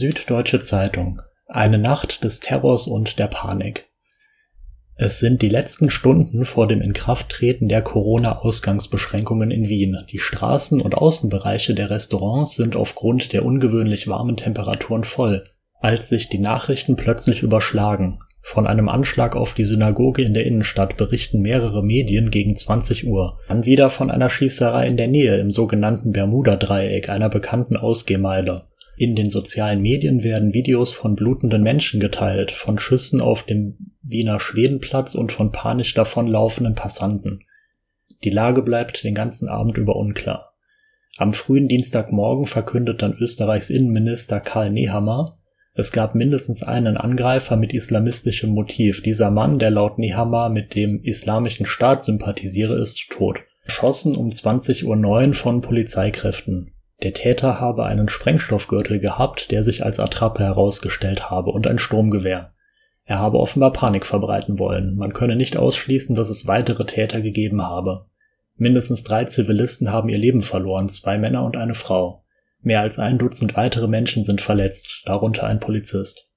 Süddeutsche Zeitung. Eine Nacht des Terrors und der Panik. Es sind die letzten Stunden vor dem Inkrafttreten der Corona-Ausgangsbeschränkungen in Wien. Die Straßen und Außenbereiche der Restaurants sind aufgrund der ungewöhnlich warmen Temperaturen voll, als sich die Nachrichten plötzlich überschlagen. Von einem Anschlag auf die Synagoge in der Innenstadt berichten mehrere Medien gegen 20 Uhr, dann wieder von einer Schießerei in der Nähe im sogenannten Bermuda-Dreieck, einer bekannten Ausgehmeile. In den sozialen Medien werden Videos von blutenden Menschen geteilt, von Schüssen auf dem Wiener Schwedenplatz und von panisch davonlaufenden Passanten. Die Lage bleibt den ganzen Abend über unklar. Am frühen Dienstagmorgen verkündet dann Österreichs Innenminister Karl Nehammer, es gab mindestens einen Angreifer mit islamistischem Motiv. Dieser Mann, der laut Nehammer mit dem Islamischen Staat sympathisiere, ist tot. Erschossen um 20.09 Uhr von Polizeikräften. Der Täter habe einen Sprengstoffgürtel gehabt, der sich als Attrappe herausgestellt habe, und ein Sturmgewehr. Er habe offenbar Panik verbreiten wollen. Man könne nicht ausschließen, dass es weitere Täter gegeben habe. Mindestens drei Zivilisten haben ihr Leben verloren, zwei Männer und eine Frau. Mehr als ein Dutzend weitere Menschen sind verletzt, darunter ein Polizist.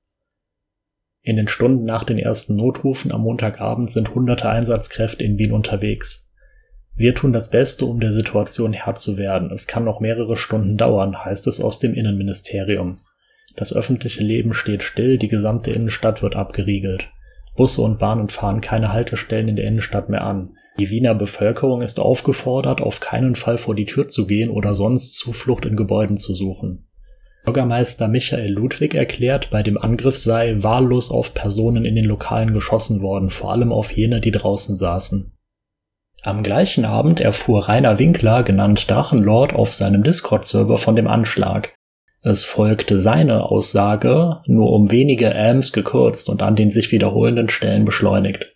In den Stunden nach den ersten Notrufen am Montagabend sind hunderte Einsatzkräfte in Wien unterwegs. Wir tun das Beste, um der Situation Herr zu werden. Es kann noch mehrere Stunden dauern, heißt es aus dem Innenministerium. Das öffentliche Leben steht still, die gesamte Innenstadt wird abgeriegelt. Busse und Bahnen fahren keine Haltestellen in der Innenstadt mehr an. Die Wiener Bevölkerung ist aufgefordert, auf keinen Fall vor die Tür zu gehen oder sonst Zuflucht in Gebäuden zu suchen. Bürgermeister Michael Ludwig erklärt, bei dem Angriff sei wahllos auf Personen in den Lokalen geschossen worden, vor allem auf jene, die draußen saßen. Am gleichen Abend erfuhr Rainer Winkler, genannt Drachenlord, auf seinem Discord-Server von dem Anschlag. Es folgte seine Aussage, nur um wenige Amps gekürzt und an den sich wiederholenden Stellen beschleunigt.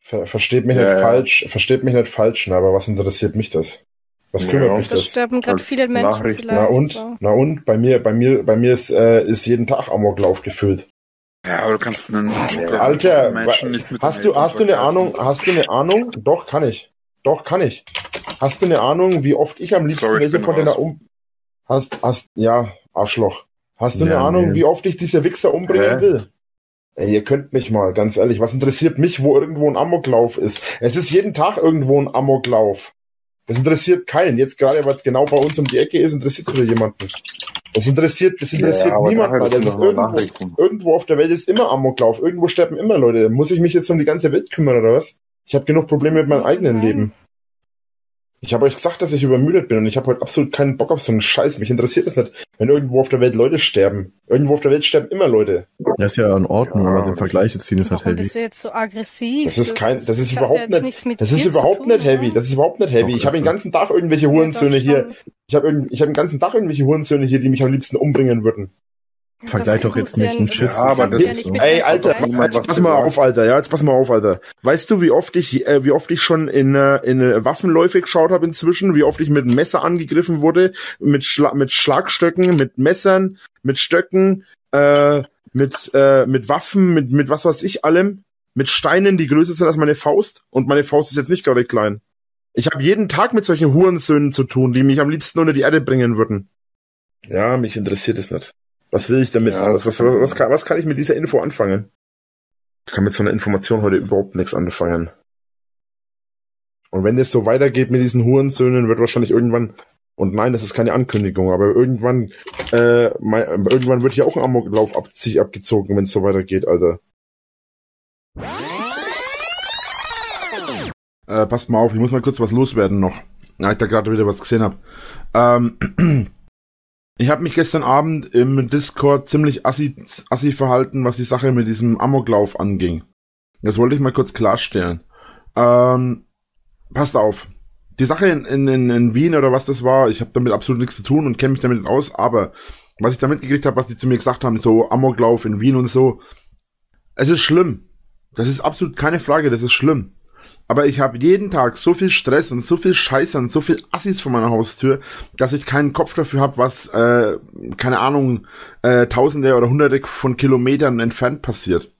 Ver versteht mich ja, nicht ja. falsch, versteht mich nicht falsch, aber was interessiert mich das? Was kümmert ja, mich das? Das sterben gerade viele Menschen vielleicht. Na und, so. na und, bei mir, bei mir, bei mir ist, äh, ist jeden Tag Amoklauf gefüllt. Ja, aber du kannst einen Alter, Menschen nicht mit hast du, hast du eine Ahnung, hast du eine Ahnung? Doch, kann ich. Doch, kann ich. Hast du eine Ahnung, wie oft ich am liebsten Sorry, welche von deiner um, hast, hast, ja, Arschloch. Hast du ja, eine Ahnung, nee. wie oft ich diese Wichser umbringen Hä? will? Ey, ihr könnt mich mal, ganz ehrlich, was interessiert mich, wo irgendwo ein Amoklauf ist? Es ist jeden Tag irgendwo ein Amoklauf. Das interessiert keinen. Jetzt gerade, weil es genau bei uns um die Ecke ist, interessiert es wieder jemanden. Das interessiert, das interessiert ja, niemanden. Das ist irgendwo, irgendwo auf der Welt ist immer Amoklauf. Irgendwo sterben immer Leute. Muss ich mich jetzt um die ganze Welt kümmern oder was? Ich habe genug Probleme mit meinem eigenen Leben. Ich habe euch gesagt, dass ich übermüdet bin und ich habe heute absolut keinen Bock auf so einen Scheiß. Mich interessiert das nicht, wenn irgendwo auf der Welt Leute sterben. Irgendwo auf der Welt sterben immer Leute. Das ist ja in Ordnung, ja. aber den Vergleich zu ziehen ist halt heavy. bist du jetzt so aggressiv? Das ist kein, das, das ist überhaupt nicht, das ist überhaupt tun, nicht heavy. Das ist überhaupt nicht heavy. ich habe den ganzen Tag irgendwelche Hurensöhne hier. Ich habe ich hab den ganzen Tag irgendwelche Hurensöhne hier, die mich am liebsten umbringen würden. Vergleich doch jetzt nicht einen Schiss. Ja, aber das ist so. Ey, Alter, jetzt pass mal auf, Alter. Ja, jetzt pass mal auf, Alter. Weißt du, wie oft ich, äh, wie oft ich schon in, äh, in äh, Waffenläufe geschaut habe inzwischen? Wie oft ich mit Messer angegriffen wurde? Mit, Schla mit Schlagstöcken, mit Messern, mit Stöcken, äh, mit, äh, mit Waffen, mit, mit was weiß ich allem. Mit Steinen, die größer sind als meine Faust. Und meine Faust ist jetzt nicht gerade klein. Ich habe jeden Tag mit solchen Hurensöhnen zu tun, die mich am liebsten unter die Erde bringen würden. Ja, mich interessiert es nicht. Was will ich damit? Ja, was, was, was, was, kann, was kann ich mit dieser Info anfangen? Ich kann mit so einer Information heute überhaupt nichts anfangen. Und wenn es so weitergeht mit diesen Hurensöhnen, wird wahrscheinlich irgendwann, und nein, das ist keine Ankündigung, aber irgendwann, äh, mein, irgendwann wird hier auch ein Amoklauf ab, sich abgezogen, wenn es so weitergeht, Alter. Äh, passt mal auf, ich muss mal kurz was loswerden noch. Ja, ich da gerade wieder was gesehen habe. Ähm, Ich habe mich gestern Abend im Discord ziemlich assi, assi verhalten, was die Sache mit diesem Amoklauf anging. Das wollte ich mal kurz klarstellen. Ähm, passt auf. Die Sache in, in, in Wien oder was das war, ich habe damit absolut nichts zu tun und kenne mich damit aus, aber was ich damit gekriegt habe, was die zu mir gesagt haben, so Amoklauf in Wien und so, es ist schlimm. Das ist absolut keine Frage, das ist schlimm. Aber ich habe jeden Tag so viel Stress und so viel Scheiße und so viel Assis vor meiner Haustür, dass ich keinen Kopf dafür habe, was, äh, keine Ahnung, äh, Tausende oder Hunderte von Kilometern entfernt passiert.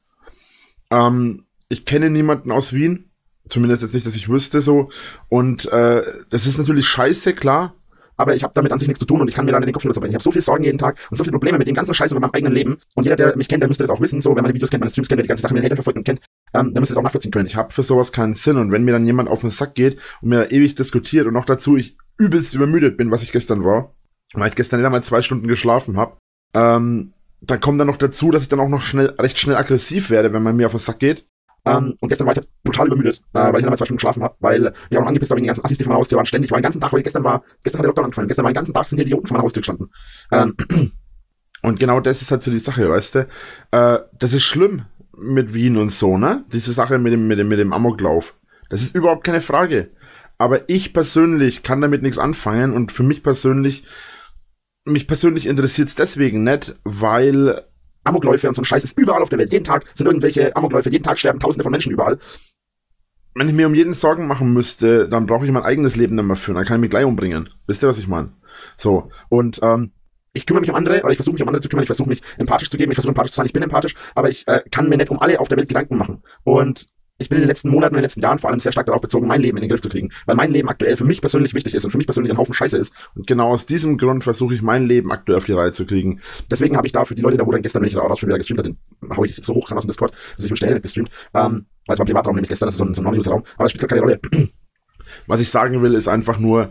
Ähm, ich kenne niemanden aus Wien, zumindest jetzt nicht, dass ich wüsste so. Und äh, das ist natürlich scheiße, klar. Aber ich habe damit an sich nichts zu tun und ich kann mir dann den Kopf nur zerbrechen. Ich habe so viel Sorgen jeden Tag und so viele Probleme mit dem ganzen Scheiß über meinem eigenen Leben. Und jeder, der mich kennt, der müsste das auch wissen, so, wenn man die Videos kennt, meine Streams kennt, der die ganze Sache mit den Hatern verfolgt und kennt, ähm, der müsste das auch nachvollziehen können. Ich habe für sowas keinen Sinn und wenn mir dann jemand auf den Sack geht und mir da ewig diskutiert und noch dazu ich übelst übermüdet bin, was ich gestern war, weil ich gestern nicht einmal zwei Stunden geschlafen habe, ähm, dann kommt dann noch dazu, dass ich dann auch noch schnell, recht schnell aggressiv werde, wenn man mir auf den Sack geht. Ähm, und gestern war ich halt brutal übermüdet, äh, weil ich dann zwei Stunden geschlafen habe, weil ich auch noch angepisst war wegen den ganzen Assis, die von meiner Haustür waren. Ständig war den ganzen Tag, weil gestern war, gestern hat der Lockdown angefangen, gestern war den ganzen Tag sind hier die Idioten vor meiner Haustür gestanden. Ähm, und genau das ist halt so die Sache, weißt du. Äh, das ist schlimm mit Wien und so, ne? Diese Sache mit dem, mit dem, mit dem Amoklauf. Das ist überhaupt keine Frage. Aber ich persönlich kann damit nichts anfangen und für mich persönlich, mich persönlich interessiert es deswegen nicht, weil Amokläufe und so ein Scheiß ist überall auf der Welt. Jeden Tag sind irgendwelche Amokläufe, jeden Tag sterben tausende von Menschen überall. Wenn ich mir um jeden Sorgen machen müsste, dann brauche ich mein eigenes Leben nicht mehr führen. Dann kann ich mich gleich umbringen. Wisst ihr, was ich meine? So. Und ähm, ich kümmere mich um andere, oder ich versuche mich um andere zu kümmern, ich versuche mich empathisch zu geben, ich versuche empathisch zu sein, ich bin empathisch, aber ich äh, kann mir nicht um alle auf der Welt Gedanken machen. Und ich bin in den letzten Monaten, in den letzten Jahren vor allem sehr stark darauf bezogen, mein Leben in den Griff zu kriegen, weil mein Leben aktuell für mich persönlich wichtig ist und für mich persönlich ein Haufen Scheiße ist. Und genau aus diesem Grund versuche ich mein Leben aktuell auf die Reihe zu kriegen. Deswegen habe ich da für die Leute, da wo dann gestern, wenn ich da auch schon wieder gestreamt habe, den hau ich so hoch kann aus dem Discord, dass ich mich schnell gestreamt, ähm, weil es war Privatraum nämlich gestern, das ist so ein, so ein Non-User-Raum, aber es spielt keine Rolle. Was ich sagen will, ist einfach nur,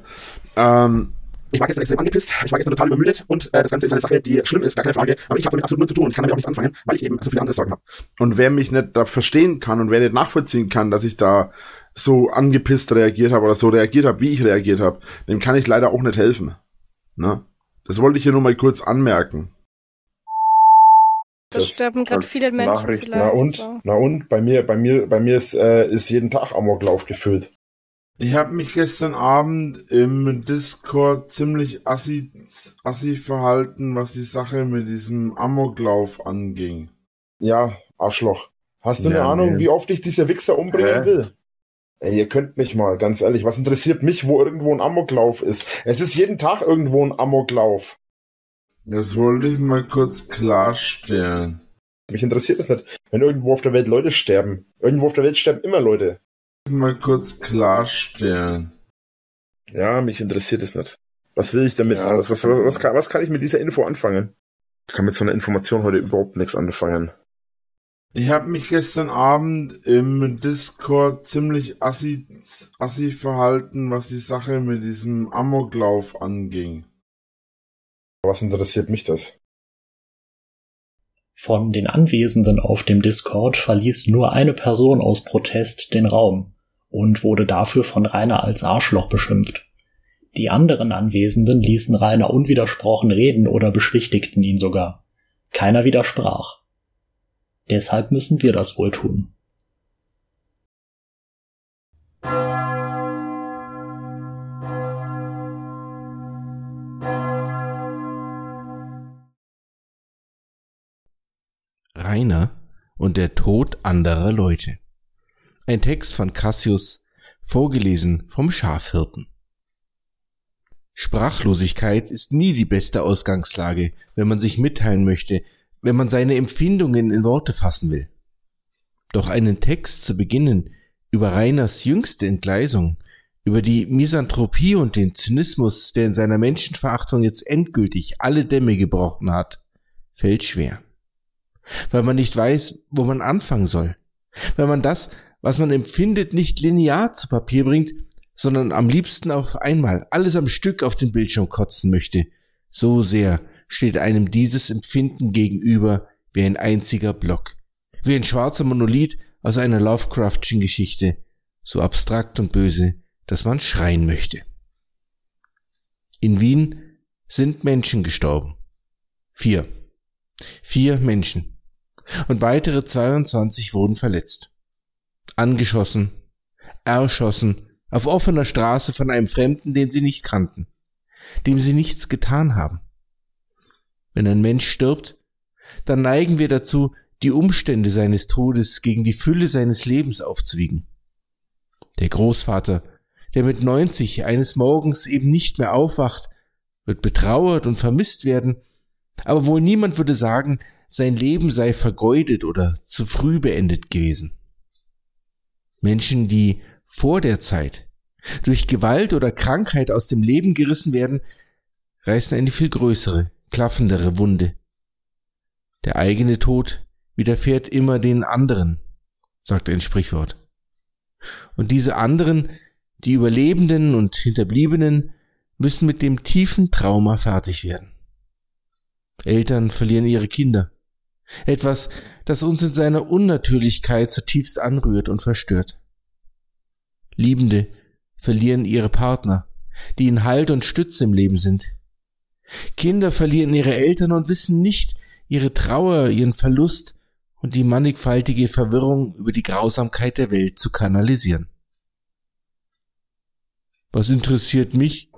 ähm, ich war gestern extrem angepisst, ich war gestern total übermüdet und äh, das Ganze ist eine Sache, die schlimm ist, gar keine Frage, aber ich habe damit absolut null zu tun und ich kann damit auch nichts anfangen, weil ich eben so viele andere Sorgen habe. Und wer mich nicht da verstehen kann und wer nicht nachvollziehen kann, dass ich da so angepisst reagiert habe oder so reagiert habe, wie ich reagiert habe, dem kann ich leider auch nicht helfen. Ne? Das wollte ich hier nur mal kurz anmerken. Das, das sterben gerade viele Menschen. Nachricht. Na und, so. na und, bei mir, bei mir, bei mir ist, äh, ist jeden Tag Amoklauf gefüllt. Ich habe mich gestern Abend im Discord ziemlich assi, assi verhalten, was die Sache mit diesem Amoklauf anging. Ja, Arschloch. Hast du ja, eine Ahnung, nee. wie oft ich dieser Wichser umbringen Hä? will? Ey, ihr könnt mich mal, ganz ehrlich, was interessiert mich, wo irgendwo ein Amoklauf ist? Es ist jeden Tag irgendwo ein Amoklauf. Das wollte ich mal kurz klarstellen. Mich interessiert es nicht, wenn irgendwo auf der Welt Leute sterben. Irgendwo auf der Welt sterben immer Leute mal kurz klarstellen. Ja, mich interessiert es nicht. Was will ich damit? Ja, was, was, was, was, kann, was kann ich mit dieser Info anfangen? Ich kann mit so einer Information heute überhaupt nichts anfangen. Ich habe mich gestern Abend im Discord ziemlich assi, assi verhalten, was die Sache mit diesem Amoklauf anging. Was interessiert mich das? Von den Anwesenden auf dem Discord verließ nur eine Person aus Protest den Raum und wurde dafür von Rainer als Arschloch beschimpft. Die anderen Anwesenden ließen Rainer unwidersprochen reden oder beschwichtigten ihn sogar. Keiner widersprach. Deshalb müssen wir das wohl tun. Rainer und der Tod anderer Leute. Ein Text von Cassius, vorgelesen vom Schafhirten. Sprachlosigkeit ist nie die beste Ausgangslage, wenn man sich mitteilen möchte, wenn man seine Empfindungen in Worte fassen will. Doch einen Text zu beginnen über Reiners jüngste Entgleisung, über die Misanthropie und den Zynismus, der in seiner Menschenverachtung jetzt endgültig alle Dämme gebrochen hat, fällt schwer. Weil man nicht weiß, wo man anfangen soll. Weil man das, was man empfindet, nicht linear zu Papier bringt, sondern am liebsten auf einmal alles am Stück auf den Bildschirm kotzen möchte. So sehr steht einem dieses Empfinden gegenüber wie ein einziger Block, wie ein schwarzer Monolith aus einer Lovecraftschen Geschichte, so abstrakt und böse, dass man schreien möchte. In Wien sind Menschen gestorben. Vier. Vier Menschen. Und weitere 22 wurden verletzt angeschossen, erschossen, auf offener Straße von einem Fremden, den sie nicht kannten, dem sie nichts getan haben. Wenn ein Mensch stirbt, dann neigen wir dazu, die Umstände seines Todes gegen die Fülle seines Lebens aufzuwiegen. Der Großvater, der mit 90 eines Morgens eben nicht mehr aufwacht, wird betrauert und vermisst werden, aber wohl niemand würde sagen, sein Leben sei vergeudet oder zu früh beendet gewesen. Menschen, die vor der Zeit durch Gewalt oder Krankheit aus dem Leben gerissen werden, reißen eine viel größere, klaffendere Wunde. Der eigene Tod widerfährt immer den anderen, sagt ein Sprichwort. Und diese anderen, die Überlebenden und Hinterbliebenen, müssen mit dem tiefen Trauma fertig werden. Eltern verlieren ihre Kinder. Etwas, das uns in seiner Unnatürlichkeit zutiefst anrührt und verstört. Liebende verlieren ihre Partner, die ihnen Halt und Stütze im Leben sind. Kinder verlieren ihre Eltern und wissen nicht ihre Trauer, ihren Verlust und die mannigfaltige Verwirrung über die Grausamkeit der Welt zu kanalisieren. Was interessiert mich,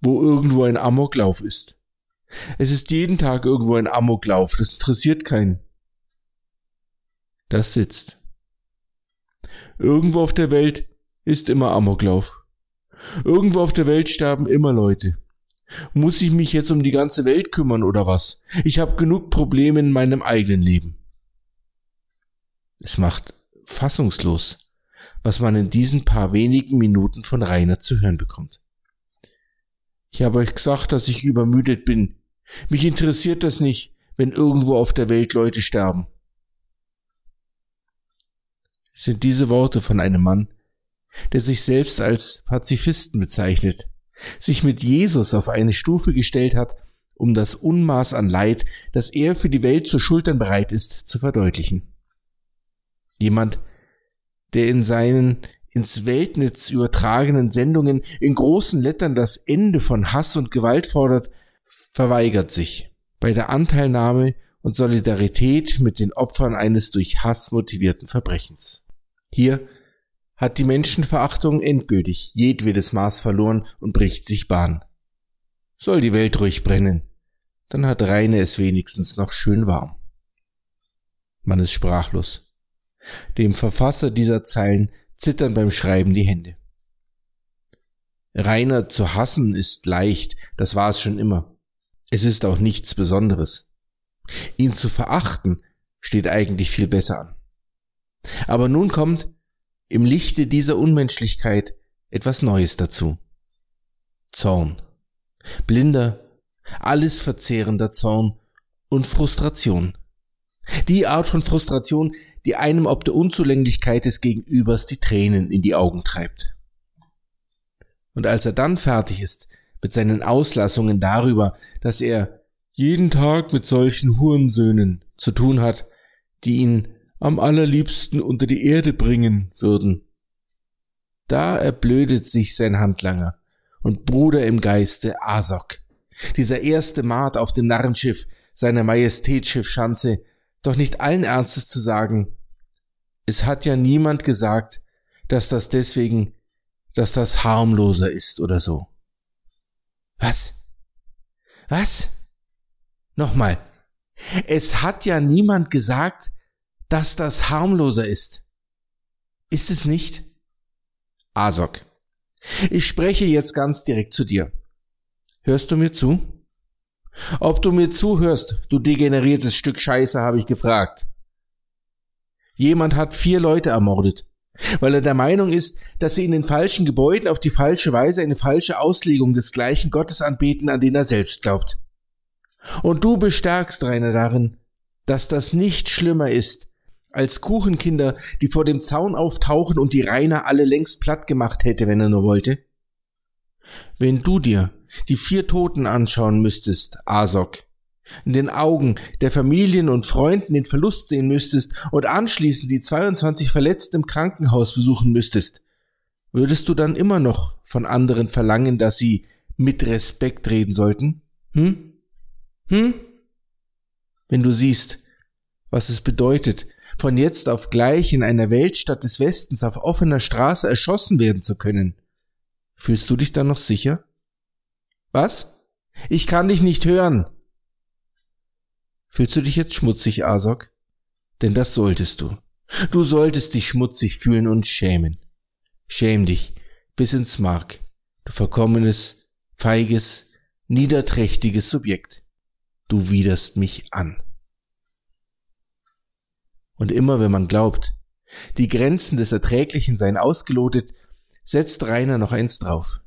wo irgendwo ein Amoklauf ist? Es ist jeden Tag irgendwo ein Amoklauf, das interessiert keinen. Das sitzt. Irgendwo auf der Welt ist immer Amoklauf. Irgendwo auf der Welt sterben immer Leute. Muss ich mich jetzt um die ganze Welt kümmern oder was? Ich habe genug Probleme in meinem eigenen Leben. Es macht fassungslos, was man in diesen paar wenigen Minuten von Rainer zu hören bekommt. Ich habe euch gesagt, dass ich übermüdet bin. Mich interessiert das nicht, wenn irgendwo auf der Welt Leute sterben. Sind diese Worte von einem Mann, der sich selbst als Pazifisten bezeichnet, sich mit Jesus auf eine Stufe gestellt hat, um das Unmaß an Leid, das er für die Welt zu schultern bereit ist, zu verdeutlichen. Jemand, der in seinen ins Weltnetz übertragenen Sendungen in großen Lettern das Ende von Hass und Gewalt fordert, verweigert sich bei der Anteilnahme und Solidarität mit den Opfern eines durch Hass motivierten Verbrechens. Hier hat die Menschenverachtung endgültig jedwedes Maß verloren und bricht sich Bahn. Soll die Welt ruhig brennen, dann hat Reine es wenigstens noch schön warm. Man ist sprachlos. Dem Verfasser dieser Zeilen zittern beim Schreiben die Hände. Rainer zu hassen ist leicht, das war es schon immer. Es ist auch nichts Besonderes. Ihn zu verachten steht eigentlich viel besser an. Aber nun kommt im Lichte dieser Unmenschlichkeit etwas Neues dazu. Zorn. Blinder, alles verzehrender Zorn und Frustration. Die Art von Frustration, die einem ob der Unzulänglichkeit des Gegenübers die Tränen in die Augen treibt. Und als er dann fertig ist mit seinen Auslassungen darüber, dass er jeden Tag mit solchen Hurensöhnen zu tun hat, die ihn am allerliebsten unter die Erde bringen würden. Da erblödet sich sein Handlanger und Bruder im Geiste Asok, dieser erste Maat auf dem Narrenschiff seiner Majestätsschiff Schanze, doch nicht allen Ernstes zu sagen, es hat ja niemand gesagt, dass das deswegen, dass das harmloser ist oder so. Was? Was? Nochmal. Es hat ja niemand gesagt, dass das harmloser ist. Ist es nicht? Asok. Ich spreche jetzt ganz direkt zu dir. Hörst du mir zu? Ob du mir zuhörst, du degeneriertes Stück Scheiße, habe ich gefragt. Jemand hat vier Leute ermordet, weil er der Meinung ist, dass sie in den falschen Gebäuden auf die falsche Weise eine falsche Auslegung des gleichen Gottes anbeten, an den er selbst glaubt. Und du bestärkst Rainer darin, dass das nicht schlimmer ist, als Kuchenkinder, die vor dem Zaun auftauchen und die Rainer alle längst platt gemacht hätte, wenn er nur wollte? Wenn du dir die vier Toten anschauen müsstest, Asok, in den Augen der Familien und Freunden den Verlust sehen müsstest und anschließend die 22 Verletzten im Krankenhaus besuchen müsstest, würdest du dann immer noch von anderen verlangen, dass sie mit Respekt reden sollten? Hm? Hm? Wenn du siehst, was es bedeutet, von jetzt auf gleich in einer Weltstadt des Westens auf offener Straße erschossen werden zu können. Fühlst du dich dann noch sicher? Was? Ich kann dich nicht hören. Fühlst du dich jetzt schmutzig, Asok? Denn das solltest du. Du solltest dich schmutzig fühlen und schämen. Schäm dich bis ins Mark, du verkommenes, feiges, niederträchtiges Subjekt. Du widerst mich an. Und immer wenn man glaubt, die Grenzen des Erträglichen seien ausgelotet, setzt Rainer noch eins drauf.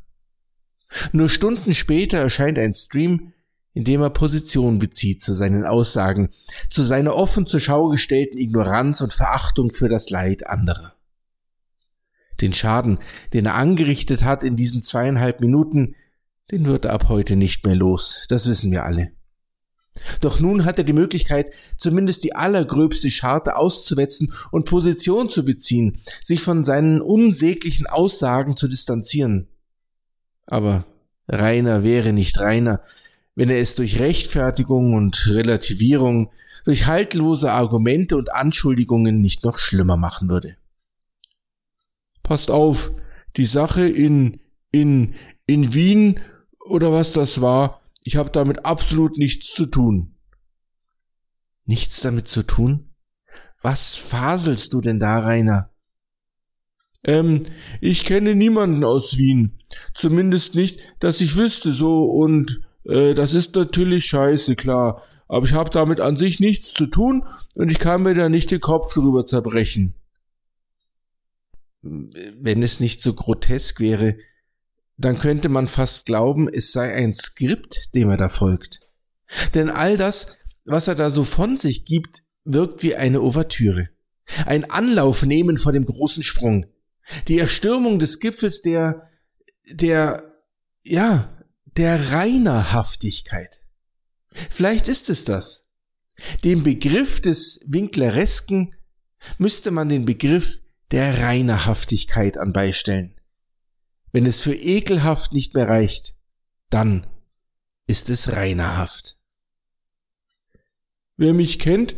Nur Stunden später erscheint ein Stream, in dem er Position bezieht zu seinen Aussagen, zu seiner offen zur Schau gestellten Ignoranz und Verachtung für das Leid anderer. Den Schaden, den er angerichtet hat in diesen zweieinhalb Minuten, den wird er ab heute nicht mehr los, das wissen wir alle. Doch nun hat er die Möglichkeit, zumindest die allergröbste Scharte auszuwetzen und Position zu beziehen, sich von seinen unsäglichen Aussagen zu distanzieren. Aber Rainer wäre nicht Rainer, wenn er es durch Rechtfertigung und Relativierung, durch haltlose Argumente und Anschuldigungen nicht noch schlimmer machen würde. Passt auf, die Sache in, in, in Wien oder was das war, ich habe damit absolut nichts zu tun. Nichts damit zu tun? Was faselst du denn da, Rainer? Ähm, ich kenne niemanden aus Wien. Zumindest nicht, dass ich wüsste so und äh, das ist natürlich scheiße, klar. Aber ich habe damit an sich nichts zu tun und ich kann mir da nicht den Kopf drüber zerbrechen. Wenn es nicht so grotesk wäre, dann könnte man fast glauben, es sei ein Skript, dem er da folgt. Denn all das, was er da so von sich gibt, wirkt wie eine Ouvertüre. Ein Anlauf nehmen vor dem großen Sprung. Die Erstürmung des Gipfels der, der, ja, der Reinerhaftigkeit. Vielleicht ist es das. Dem Begriff des Winkleresken müsste man den Begriff der Reinerhaftigkeit anbeistellen. Wenn es für ekelhaft nicht mehr reicht, dann ist es reinerhaft. Wer mich kennt,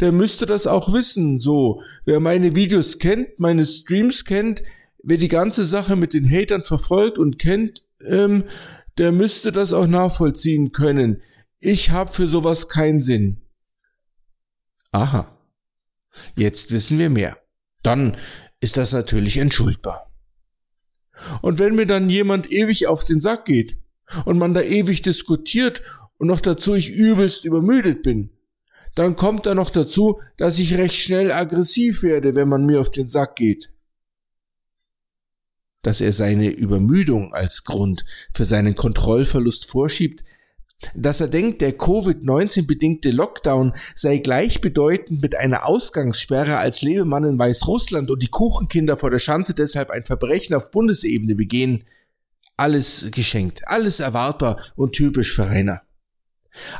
der müsste das auch wissen, so. Wer meine Videos kennt, meine Streams kennt, wer die ganze Sache mit den Hatern verfolgt und kennt, ähm, der müsste das auch nachvollziehen können. Ich hab für sowas keinen Sinn. Aha. Jetzt wissen wir mehr. Dann ist das natürlich entschuldbar. Und wenn mir dann jemand ewig auf den Sack geht und man da ewig diskutiert und noch dazu ich übelst übermüdet bin, dann kommt da noch dazu, dass ich recht schnell aggressiv werde, wenn man mir auf den Sack geht. Dass er seine Übermüdung als Grund für seinen Kontrollverlust vorschiebt, dass er denkt, der Covid-19 bedingte Lockdown sei gleichbedeutend mit einer Ausgangssperre als Lebemann in Weißrussland und die Kuchenkinder vor der Schanze deshalb ein Verbrechen auf Bundesebene begehen. Alles geschenkt, alles erwartbar und typisch für Rainer.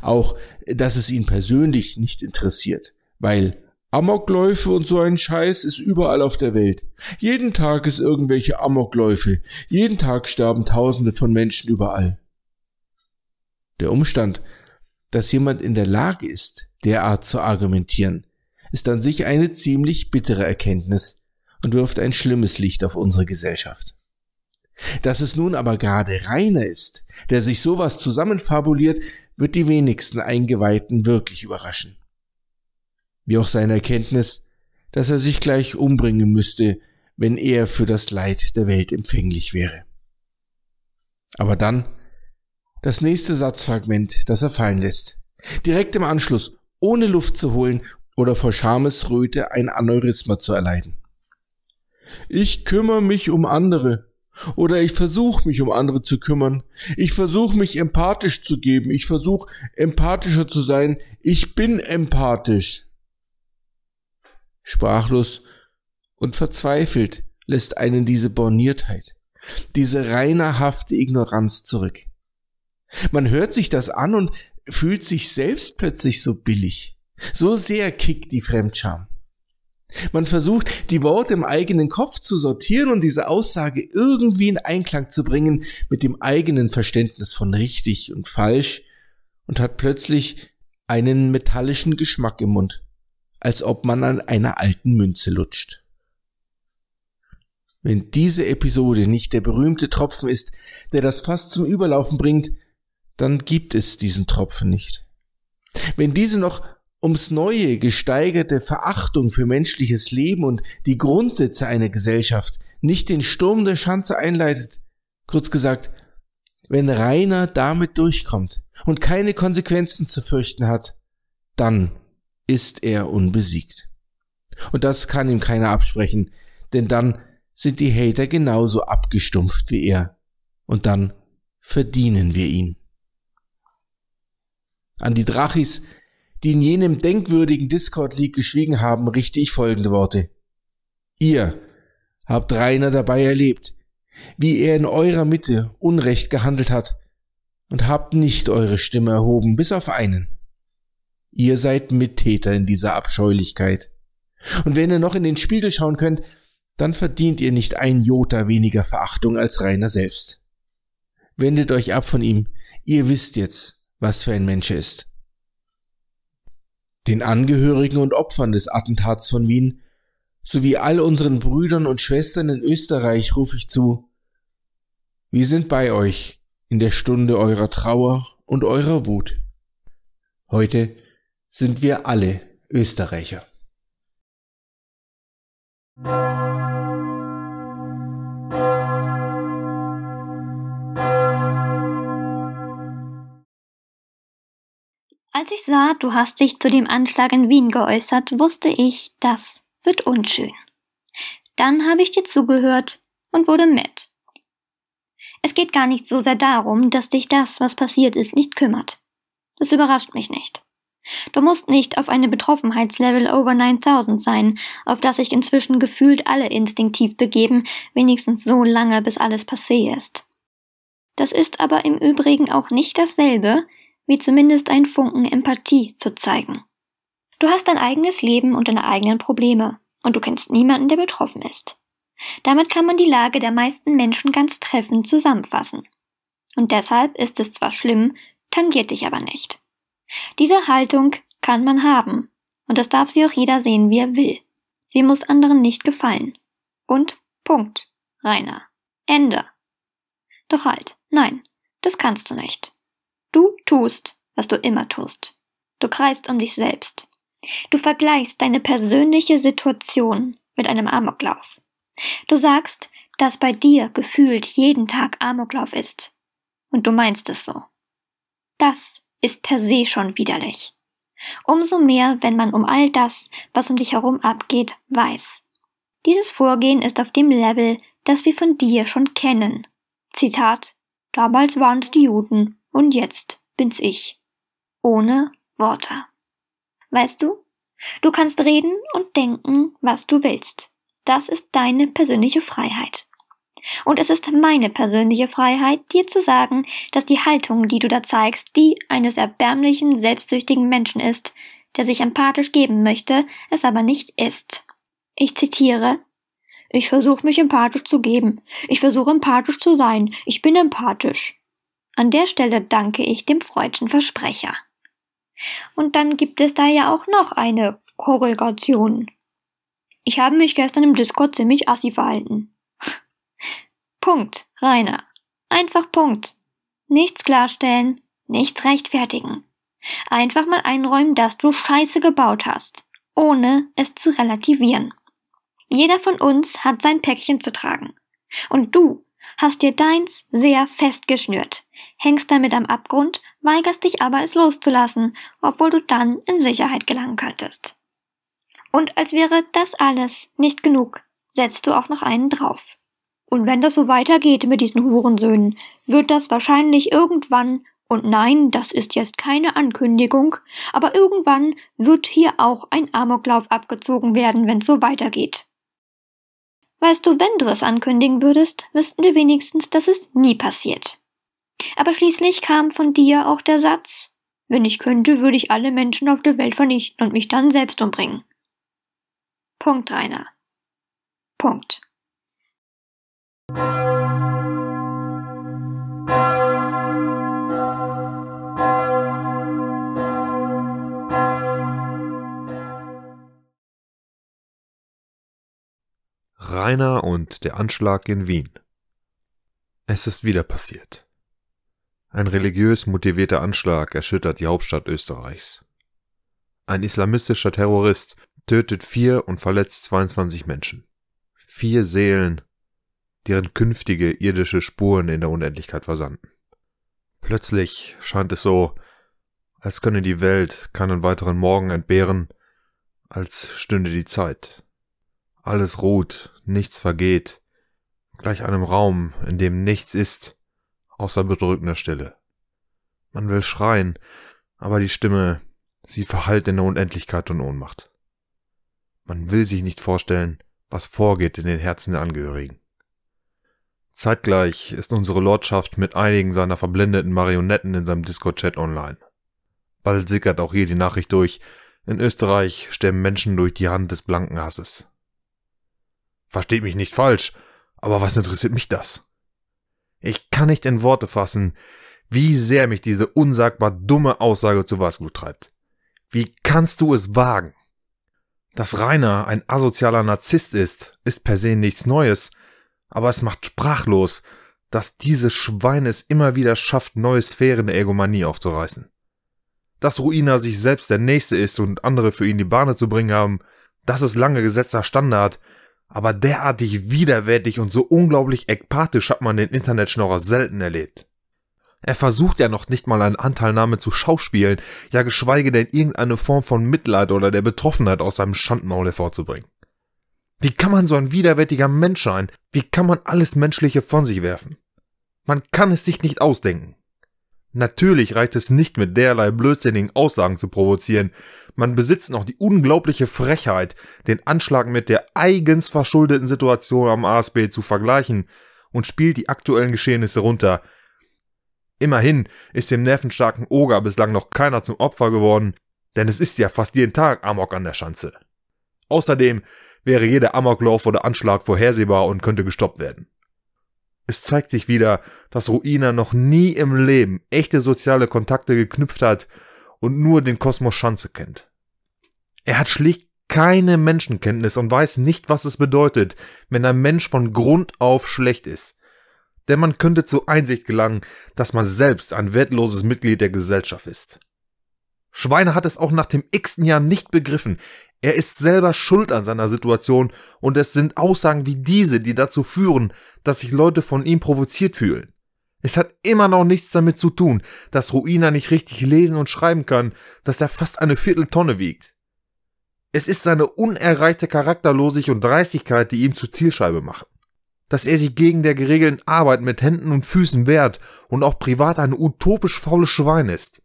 Auch, dass es ihn persönlich nicht interessiert, weil Amokläufe und so ein Scheiß ist überall auf der Welt. Jeden Tag ist irgendwelche Amokläufe. Jeden Tag sterben Tausende von Menschen überall. Der Umstand, dass jemand in der Lage ist, derart zu argumentieren, ist an sich eine ziemlich bittere Erkenntnis und wirft ein schlimmes Licht auf unsere Gesellschaft. Dass es nun aber gerade Rainer ist, der sich sowas zusammenfabuliert, wird die wenigsten Eingeweihten wirklich überraschen. Wie auch seine Erkenntnis, dass er sich gleich umbringen müsste, wenn er für das Leid der Welt empfänglich wäre. Aber dann das nächste Satzfragment, das er fallen lässt. Direkt im Anschluss, ohne Luft zu holen oder vor Schamesröte ein Aneurysma zu erleiden. Ich kümmere mich um andere. Oder ich versuche mich um andere zu kümmern. Ich versuche mich empathisch zu geben. Ich versuche empathischer zu sein. Ich bin empathisch. Sprachlos und verzweifelt lässt einen diese Borniertheit, diese reinerhafte Ignoranz zurück. Man hört sich das an und fühlt sich selbst plötzlich so billig. So sehr kickt die Fremdscham. Man versucht, die Worte im eigenen Kopf zu sortieren und diese Aussage irgendwie in Einklang zu bringen mit dem eigenen Verständnis von richtig und falsch und hat plötzlich einen metallischen Geschmack im Mund, als ob man an einer alten Münze lutscht. Wenn diese Episode nicht der berühmte Tropfen ist, der das Fass zum Überlaufen bringt, dann gibt es diesen Tropfen nicht. Wenn diese noch ums neue gesteigerte Verachtung für menschliches Leben und die Grundsätze einer Gesellschaft nicht den Sturm der Schanze einleitet, kurz gesagt, wenn Rainer damit durchkommt und keine Konsequenzen zu fürchten hat, dann ist er unbesiegt. Und das kann ihm keiner absprechen, denn dann sind die Hater genauso abgestumpft wie er. Und dann verdienen wir ihn. An die Drachis, die in jenem denkwürdigen Discord-League geschwiegen haben, richte ich folgende Worte. Ihr habt Rainer dabei erlebt, wie er in eurer Mitte Unrecht gehandelt hat und habt nicht eure Stimme erhoben, bis auf einen. Ihr seid Mittäter in dieser Abscheulichkeit. Und wenn ihr noch in den Spiegel schauen könnt, dann verdient ihr nicht ein Jota weniger Verachtung als Rainer selbst. Wendet euch ab von ihm, ihr wisst jetzt, was für ein Mensch er ist. Den Angehörigen und Opfern des Attentats von Wien sowie all unseren Brüdern und Schwestern in Österreich rufe ich zu, wir sind bei euch in der Stunde eurer Trauer und eurer Wut. Heute sind wir alle Österreicher. Als ich sah, du hast dich zu dem Anschlag in Wien geäußert, wusste ich, das wird unschön. Dann habe ich dir zugehört und wurde mit. Es geht gar nicht so sehr darum, dass dich das, was passiert ist, nicht kümmert. Das überrascht mich nicht. Du musst nicht auf eine Betroffenheitslevel over 9000 sein, auf das sich inzwischen gefühlt alle instinktiv begeben, wenigstens so lange, bis alles passé ist. Das ist aber im Übrigen auch nicht dasselbe, wie zumindest ein Funken Empathie zu zeigen. Du hast dein eigenes Leben und deine eigenen Probleme, und du kennst niemanden, der betroffen ist. Damit kann man die Lage der meisten Menschen ganz treffend zusammenfassen. Und deshalb ist es zwar schlimm, tangiert dich aber nicht. Diese Haltung kann man haben, und das darf sie auch jeder sehen, wie er will. Sie muss anderen nicht gefallen. Und Punkt. Rainer. Ende. Doch halt, nein, das kannst du nicht. Du tust, was du immer tust. Du kreist um dich selbst. Du vergleichst deine persönliche Situation mit einem Amoklauf. Du sagst, dass bei dir gefühlt jeden Tag Amoklauf ist. Und du meinst es so. Das ist per se schon widerlich. Umso mehr, wenn man um all das, was um dich herum abgeht, weiß. Dieses Vorgehen ist auf dem Level, das wir von dir schon kennen. Zitat Damals waren's die Juden und jetzt bin's ich. Ohne Worte. Weißt du, du kannst reden und denken, was du willst. Das ist deine persönliche Freiheit. Und es ist meine persönliche Freiheit, dir zu sagen, dass die Haltung, die du da zeigst, die eines erbärmlichen, selbstsüchtigen Menschen ist, der sich empathisch geben möchte, es aber nicht ist. Ich zitiere Ich versuche mich empathisch zu geben. Ich versuche empathisch zu sein. Ich bin empathisch. An der Stelle danke ich dem freudschen Versprecher. Und dann gibt es da ja auch noch eine Korrelation. Ich habe mich gestern im Discord ziemlich assi verhalten. Punkt, Rainer. Einfach Punkt. Nichts klarstellen, nichts rechtfertigen. Einfach mal einräumen, dass du Scheiße gebaut hast, ohne es zu relativieren. Jeder von uns hat sein Päckchen zu tragen. Und du hast dir deins sehr fest geschnürt, hängst damit am Abgrund, weigerst dich aber es loszulassen, obwohl du dann in Sicherheit gelangen könntest. Und als wäre das alles nicht genug, setzt du auch noch einen drauf. Und wenn das so weitergeht mit diesen Hurensöhnen, wird das wahrscheinlich irgendwann, und nein, das ist jetzt keine Ankündigung, aber irgendwann wird hier auch ein Amoklauf abgezogen werden, wenn's so weitergeht. Weißt du, wenn du es ankündigen würdest, wüssten wir wenigstens, dass es nie passiert. Aber schließlich kam von dir auch der Satz, wenn ich könnte, würde ich alle Menschen auf der Welt vernichten und mich dann selbst umbringen. Punkt, Rainer. Punkt. Rainer und der Anschlag in Wien. Es ist wieder passiert. Ein religiös motivierter Anschlag erschüttert die Hauptstadt Österreichs. Ein islamistischer Terrorist tötet vier und verletzt 22 Menschen. Vier Seelen, deren künftige irdische Spuren in der Unendlichkeit versanden. Plötzlich scheint es so, als könne die Welt keinen weiteren Morgen entbehren, als stünde die Zeit. Alles ruht, nichts vergeht, gleich einem Raum, in dem nichts ist, außer bedrückender Stille. Man will schreien, aber die Stimme, sie verhallt in der Unendlichkeit und Ohnmacht. Man will sich nicht vorstellen, was vorgeht in den Herzen der Angehörigen. Zeitgleich ist unsere Lordschaft mit einigen seiner verblendeten Marionetten in seinem Discord-Chat online. Bald sickert auch hier die Nachricht durch, in Österreich sterben Menschen durch die Hand des blanken Hasses. Versteht mich nicht falsch, aber was interessiert mich das? Ich kann nicht in Worte fassen, wie sehr mich diese unsagbar dumme Aussage zu Weißglut treibt. Wie kannst du es wagen? Dass Rainer ein asozialer Narzisst ist, ist per se nichts Neues, aber es macht sprachlos, dass dieses Schwein es immer wieder schafft, neue Sphären der Egomanie aufzureißen. Dass Ruina sich selbst der Nächste ist und andere für ihn die Bahne zu bringen haben, das ist lange gesetzter Standard, aber derartig widerwärtig und so unglaublich ekpathisch hat man den Internetschnorrer selten erlebt. Er versucht ja noch nicht mal eine Anteilnahme zu schauspielen, ja geschweige denn irgendeine Form von Mitleid oder der Betroffenheit aus seinem Schandmaul hervorzubringen. Wie kann man so ein widerwärtiger Mensch sein? Wie kann man alles Menschliche von sich werfen? Man kann es sich nicht ausdenken. Natürlich reicht es nicht mit derlei blödsinnigen Aussagen zu provozieren. Man besitzt noch die unglaubliche Frechheit, den Anschlag mit der eigens verschuldeten Situation am ASB zu vergleichen und spielt die aktuellen Geschehnisse runter, Immerhin ist dem nervenstarken Oger bislang noch keiner zum Opfer geworden, denn es ist ja fast jeden Tag Amok an der Schanze. Außerdem wäre jeder Amoklauf oder Anschlag vorhersehbar und könnte gestoppt werden. Es zeigt sich wieder, dass Ruina noch nie im Leben echte soziale Kontakte geknüpft hat und nur den Kosmos Schanze kennt. Er hat schlicht keine Menschenkenntnis und weiß nicht, was es bedeutet, wenn ein Mensch von Grund auf schlecht ist denn man könnte zur Einsicht gelangen, dass man selbst ein wertloses Mitglied der Gesellschaft ist. Schweine hat es auch nach dem x-ten Jahr nicht begriffen. Er ist selber schuld an seiner Situation und es sind Aussagen wie diese, die dazu führen, dass sich Leute von ihm provoziert fühlen. Es hat immer noch nichts damit zu tun, dass Ruina nicht richtig lesen und schreiben kann, dass er fast eine Vierteltonne wiegt. Es ist seine unerreichte Charakterlosigkeit und Dreistigkeit, die ihm zur Zielscheibe machen dass er sich gegen der geregelten Arbeit mit Händen und Füßen wehrt und auch privat ein utopisch faules Schwein ist.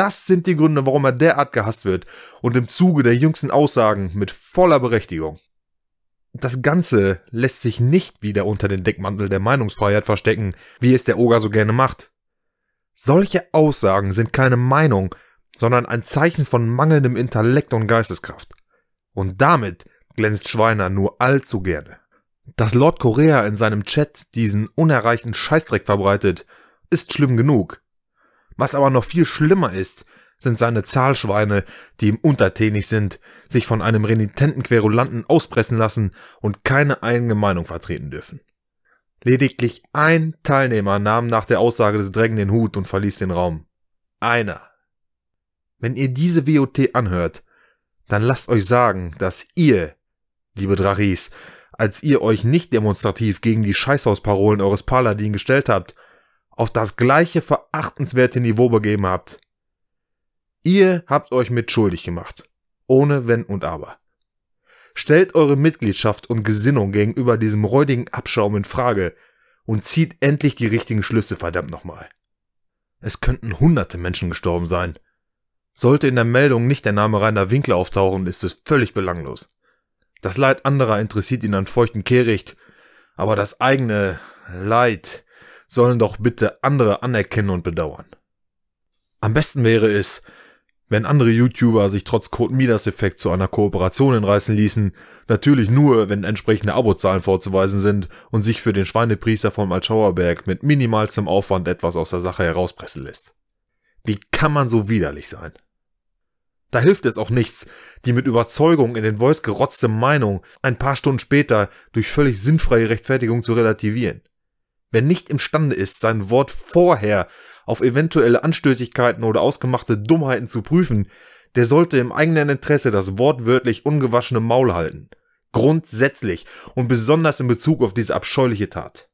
Das sind die Gründe, warum er derart gehasst wird und im Zuge der jüngsten Aussagen mit voller Berechtigung. Das Ganze lässt sich nicht wieder unter den Deckmantel der Meinungsfreiheit verstecken, wie es der Oger so gerne macht. Solche Aussagen sind keine Meinung, sondern ein Zeichen von mangelndem Intellekt und Geisteskraft. Und damit glänzt Schweiner nur allzu gerne. Dass Lord Korea in seinem Chat diesen unerreichten Scheißdreck verbreitet, ist schlimm genug. Was aber noch viel schlimmer ist, sind seine Zahlschweine, die ihm untertänig sind, sich von einem renitenten Querulanten auspressen lassen und keine eigene Meinung vertreten dürfen. Lediglich ein Teilnehmer nahm nach der Aussage des Drängen den Hut und verließ den Raum. Einer. Wenn ihr diese WOT anhört, dann lasst euch sagen, dass ihr, liebe Drachis, als ihr euch nicht demonstrativ gegen die Scheißhausparolen eures Paladin gestellt habt, auf das gleiche verachtenswerte Niveau begeben habt. Ihr habt euch mitschuldig gemacht. Ohne Wenn und Aber. Stellt eure Mitgliedschaft und Gesinnung gegenüber diesem räudigen Abschaum in Frage und zieht endlich die richtigen Schlüsse, verdammt nochmal. Es könnten hunderte Menschen gestorben sein. Sollte in der Meldung nicht der Name Rainer Winkler auftauchen, ist es völlig belanglos. Das Leid anderer interessiert ihn an feuchten Kehricht, aber das eigene Leid sollen doch bitte andere anerkennen und bedauern. Am besten wäre es, wenn andere YouTuber sich trotz Code Midas Effekt zu einer Kooperation hinreißen ließen, natürlich nur, wenn entsprechende Abozahlen vorzuweisen sind und sich für den Schweinepriester vom Altschauerberg mit minimalstem Aufwand etwas aus der Sache herauspressen lässt. Wie kann man so widerlich sein? Da hilft es auch nichts, die mit Überzeugung in den Voice gerotzte Meinung ein paar Stunden später durch völlig sinnfreie Rechtfertigung zu relativieren. Wer nicht imstande ist, sein Wort vorher auf eventuelle Anstößigkeiten oder ausgemachte Dummheiten zu prüfen, der sollte im eigenen Interesse das wortwörtlich ungewaschene Maul halten. Grundsätzlich und besonders in Bezug auf diese abscheuliche Tat.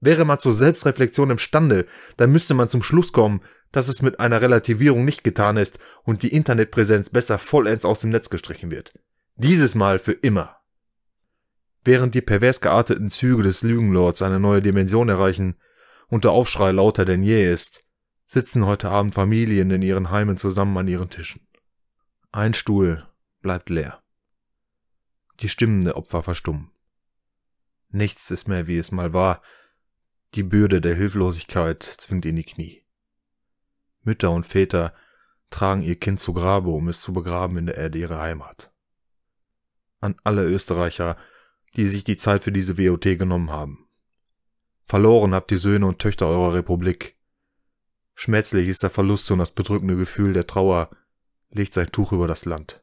Wäre man zur Selbstreflexion imstande, dann müsste man zum Schluss kommen, dass es mit einer Relativierung nicht getan ist und die Internetpräsenz besser vollends aus dem Netz gestrichen wird. Dieses Mal für immer. Während die pervers gearteten Züge des Lügenlords eine neue Dimension erreichen und der Aufschrei lauter denn je ist, sitzen heute Abend Familien in ihren Heimen zusammen an ihren Tischen. Ein Stuhl bleibt leer. Die Stimmen der Opfer verstummen. Nichts ist mehr, wie es mal war. Die Bürde der Hilflosigkeit zwingt in die Knie. Mütter und Väter tragen ihr Kind zu Grabe, um es zu begraben in der Erde ihrer Heimat. An alle Österreicher, die sich die Zeit für diese WOT genommen haben. Verloren habt ihr Söhne und Töchter eurer Republik. Schmerzlich ist der Verlust und das bedrückende Gefühl der Trauer legt sein Tuch über das Land.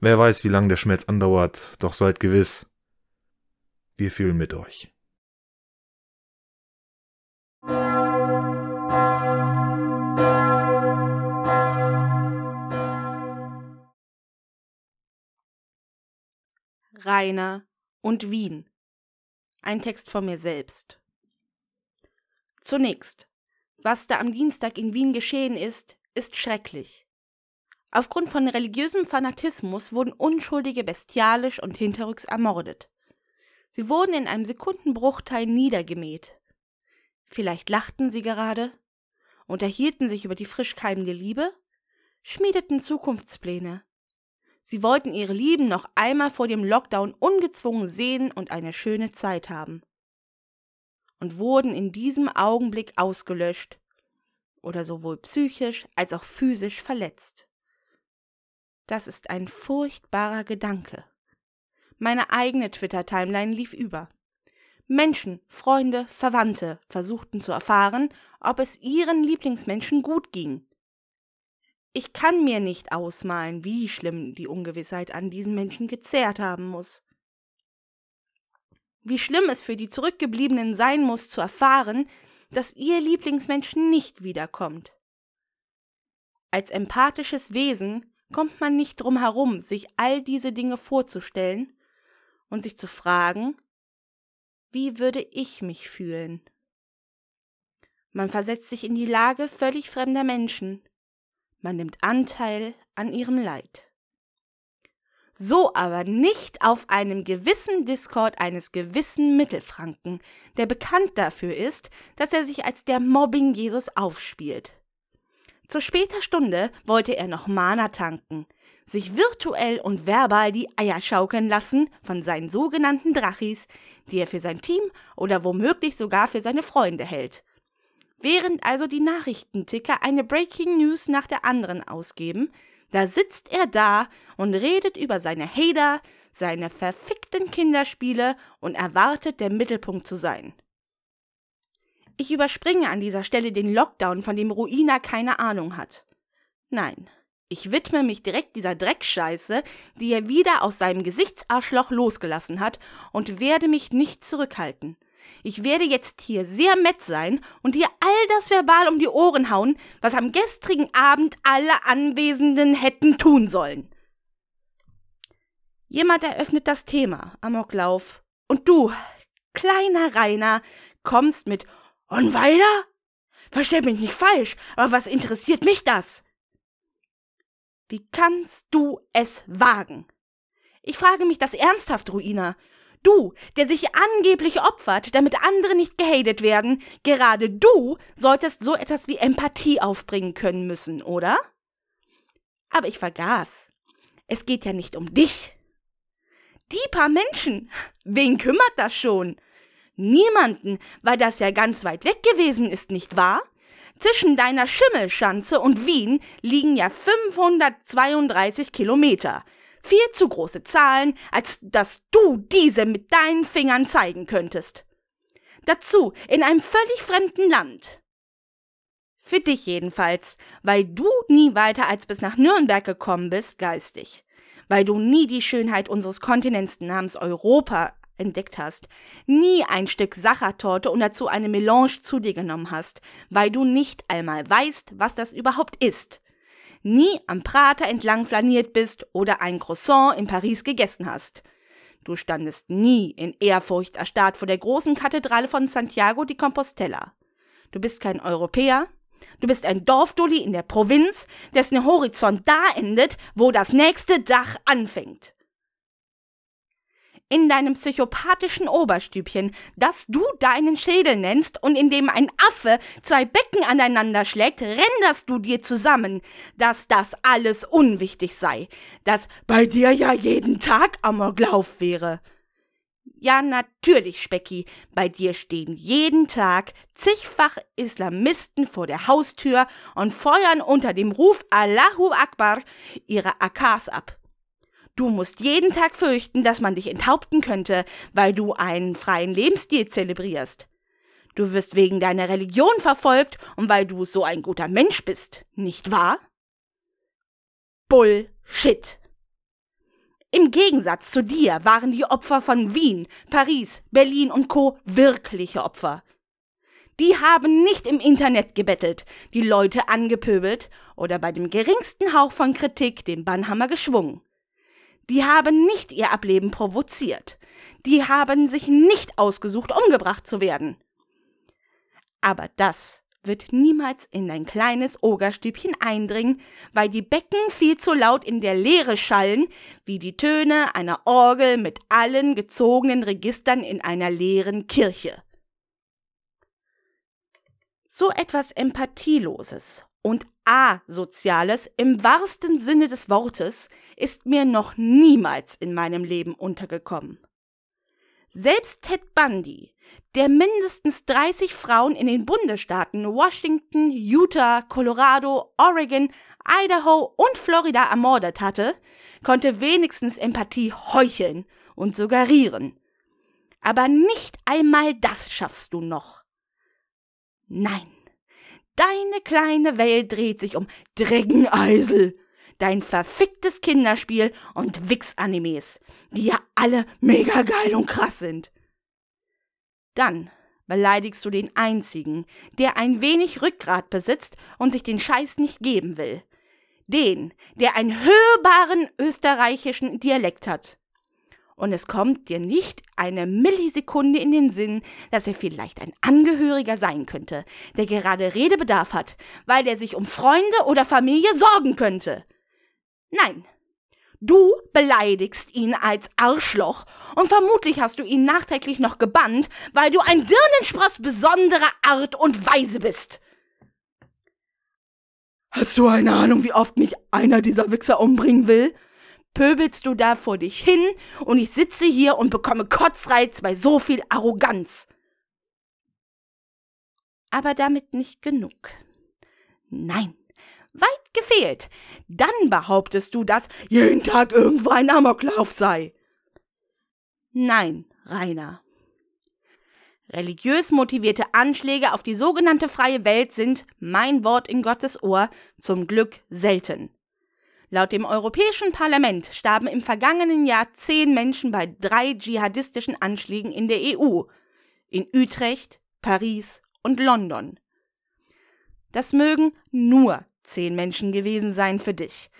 Wer weiß, wie lang der Schmerz andauert, doch seid gewiss, wir fühlen mit euch. Rainer und Wien. Ein Text von mir selbst. Zunächst, was da am Dienstag in Wien geschehen ist, ist schrecklich. Aufgrund von religiösem Fanatismus wurden Unschuldige bestialisch und hinterrücks ermordet. Sie wurden in einem Sekundenbruchteil niedergemäht. Vielleicht lachten sie gerade, unterhielten sich über die frisch keimende Liebe, schmiedeten Zukunftspläne, Sie wollten ihre Lieben noch einmal vor dem Lockdown ungezwungen sehen und eine schöne Zeit haben. Und wurden in diesem Augenblick ausgelöscht oder sowohl psychisch als auch physisch verletzt. Das ist ein furchtbarer Gedanke. Meine eigene Twitter-Timeline lief über. Menschen, Freunde, Verwandte versuchten zu erfahren, ob es ihren Lieblingsmenschen gut ging. Ich kann mir nicht ausmalen, wie schlimm die Ungewissheit an diesen Menschen gezehrt haben muss. Wie schlimm es für die Zurückgebliebenen sein muss, zu erfahren, dass ihr Lieblingsmensch nicht wiederkommt. Als empathisches Wesen kommt man nicht drum herum, sich all diese Dinge vorzustellen und sich zu fragen, wie würde ich mich fühlen? Man versetzt sich in die Lage völlig fremder Menschen man nimmt Anteil an ihrem Leid. So aber nicht auf einem gewissen Discord eines gewissen Mittelfranken, der bekannt dafür ist, dass er sich als der Mobbing Jesus aufspielt. Zu später Stunde wollte er noch Mana tanken, sich virtuell und verbal die Eier schaukeln lassen von seinen sogenannten Drachis, die er für sein Team oder womöglich sogar für seine Freunde hält. Während also die Nachrichtenticker eine Breaking News nach der anderen ausgeben, da sitzt er da und redet über seine Hater, seine verfickten Kinderspiele und erwartet, der Mittelpunkt zu sein. Ich überspringe an dieser Stelle den Lockdown, von dem Ruina keine Ahnung hat. Nein, ich widme mich direkt dieser Dreckscheiße, die er wieder aus seinem Gesichtsarschloch losgelassen hat, und werde mich nicht zurückhalten. Ich werde jetzt hier sehr mett sein und dir all das verbal um die Ohren hauen, was am gestrigen Abend alle Anwesenden hätten tun sollen. Jemand eröffnet das Thema, Amoklauf. Und du, kleiner Rainer, kommst mit Und weiter? Versteh mich nicht falsch, aber was interessiert mich das? Wie kannst du es wagen? Ich frage mich das ernsthaft, Ruina. Du, der sich angeblich opfert, damit andere nicht gehatet werden, gerade du solltest so etwas wie Empathie aufbringen können müssen, oder? Aber ich vergaß. Es geht ja nicht um dich. Die paar Menschen, wen kümmert das schon? Niemanden, weil das ja ganz weit weg gewesen ist, nicht wahr? Zwischen deiner Schimmelschanze und Wien liegen ja 532 Kilometer. Viel zu große Zahlen, als dass du diese mit deinen Fingern zeigen könntest. Dazu in einem völlig fremden Land. Für dich jedenfalls, weil du nie weiter als bis nach Nürnberg gekommen bist, geistig. Weil du nie die Schönheit unseres Kontinents namens Europa entdeckt hast, nie ein Stück Sachertorte und dazu eine Melange zu dir genommen hast, weil du nicht einmal weißt, was das überhaupt ist nie am Prater entlang flaniert bist oder ein Croissant in Paris gegessen hast. Du standest nie in Ehrfurcht erstarrt vor der großen Kathedrale von Santiago de Compostela. Du bist kein Europäer, du bist ein Dorfdulli in der Provinz, dessen Horizont da endet, wo das nächste Dach anfängt. In deinem psychopathischen Oberstübchen, das du deinen Schädel nennst und in dem ein Affe zwei Becken aneinander schlägt, renderst du dir zusammen, dass das alles unwichtig sei, dass bei dir ja jeden Tag Amoklauf wäre. Ja, natürlich, Specki, bei dir stehen jeden Tag zigfach Islamisten vor der Haustür und feuern unter dem Ruf Allahu Akbar ihre AKs ab. Du musst jeden Tag fürchten, dass man dich enthaupten könnte, weil du einen freien Lebensstil zelebrierst. Du wirst wegen deiner Religion verfolgt und weil du so ein guter Mensch bist, nicht wahr? Bullshit. Im Gegensatz zu dir waren die Opfer von Wien, Paris, Berlin und Co. wirkliche Opfer. Die haben nicht im Internet gebettelt, die Leute angepöbelt oder bei dem geringsten Hauch von Kritik den Bannhammer geschwungen. Die haben nicht ihr Ableben provoziert. Die haben sich nicht ausgesucht, umgebracht zu werden. Aber das wird niemals in dein kleines Ogerstübchen eindringen, weil die Becken viel zu laut in der Leere schallen, wie die Töne einer Orgel mit allen gezogenen Registern in einer leeren Kirche. So etwas Empathieloses und Asoziales im wahrsten Sinne des Wortes ist mir noch niemals in meinem Leben untergekommen. Selbst Ted Bundy, der mindestens 30 Frauen in den Bundesstaaten Washington, Utah, Colorado, Oregon, Idaho und Florida ermordet hatte, konnte wenigstens Empathie heucheln und suggerieren. Aber nicht einmal das schaffst du noch. Nein. Deine kleine Welt dreht sich um Dreckeneisel, dein verficktes Kinderspiel und Wix-Animes, die ja alle mega geil und krass sind. Dann beleidigst du den einzigen, der ein wenig Rückgrat besitzt und sich den Scheiß nicht geben will. Den, der einen hörbaren österreichischen Dialekt hat und es kommt dir nicht eine Millisekunde in den Sinn, dass er vielleicht ein Angehöriger sein könnte, der gerade Redebedarf hat, weil er sich um Freunde oder Familie sorgen könnte. Nein, Du beleidigst ihn als Arschloch und vermutlich hast du ihn nachträglich noch gebannt, weil du ein Dirnenspross besonderer Art und Weise bist. Hast du eine Ahnung, wie oft mich einer dieser Wichser umbringen will? Pöbelst du da vor dich hin und ich sitze hier und bekomme Kotzreiz bei so viel Arroganz. Aber damit nicht genug. Nein, weit gefehlt. Dann behauptest du, dass jeden Tag irgendwo ein Amoklauf sei. Nein, Rainer. Religiös motivierte Anschläge auf die sogenannte freie Welt sind, mein Wort in Gottes Ohr, zum Glück selten. Laut dem Europäischen Parlament starben im vergangenen Jahr zehn Menschen bei drei dschihadistischen Anschlägen in der EU, in Utrecht, Paris und London. Das mögen nur zehn Menschen gewesen sein für dich,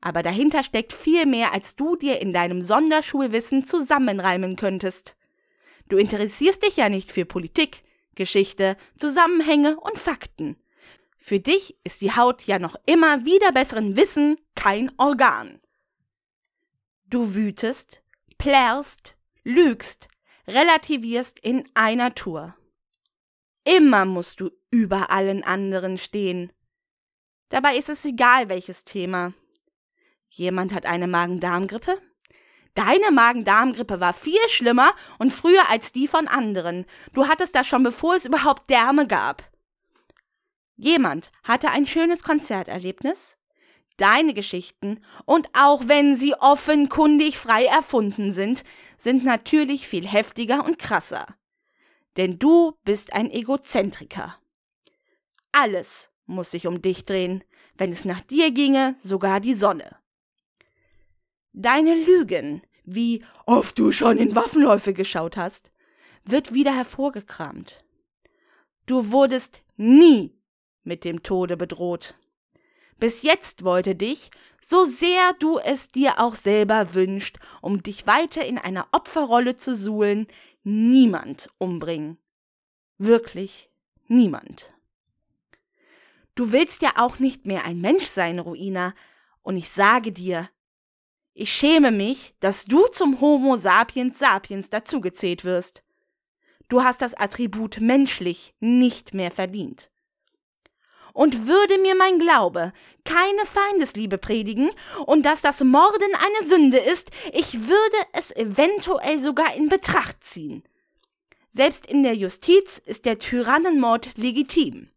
aber dahinter steckt viel mehr, als du dir in deinem Sonderschulwissen zusammenreimen könntest. Du interessierst dich ja nicht für Politik, Geschichte, Zusammenhänge und Fakten. Für dich ist die Haut ja noch immer wieder besseren Wissen kein Organ. Du wütest, plärrst, lügst, relativierst in einer Tour. Immer musst du über allen anderen stehen. Dabei ist es egal, welches Thema. Jemand hat eine Magen-Darm-Grippe? Deine Magen-Darm-Grippe war viel schlimmer und früher als die von anderen. Du hattest das schon bevor es überhaupt Därme gab. Jemand hatte ein schönes Konzerterlebnis, deine Geschichten, und auch wenn sie offenkundig frei erfunden sind, sind natürlich viel heftiger und krasser. Denn du bist ein Egozentriker. Alles muss sich um dich drehen, wenn es nach dir ginge, sogar die Sonne. Deine Lügen, wie oft du schon in Waffenläufe geschaut hast, wird wieder hervorgekramt. Du wurdest nie mit dem Tode bedroht. Bis jetzt wollte dich, so sehr du es dir auch selber wünscht, um dich weiter in einer Opferrolle zu suhlen, niemand umbringen. Wirklich niemand. Du willst ja auch nicht mehr ein Mensch sein, Ruina, und ich sage dir, Ich schäme mich, dass du zum Homo sapiens sapiens dazugezählt wirst. Du hast das Attribut menschlich nicht mehr verdient. Und würde mir mein Glaube keine Feindesliebe predigen und dass das Morden eine Sünde ist, ich würde es eventuell sogar in Betracht ziehen. Selbst in der Justiz ist der Tyrannenmord legitim.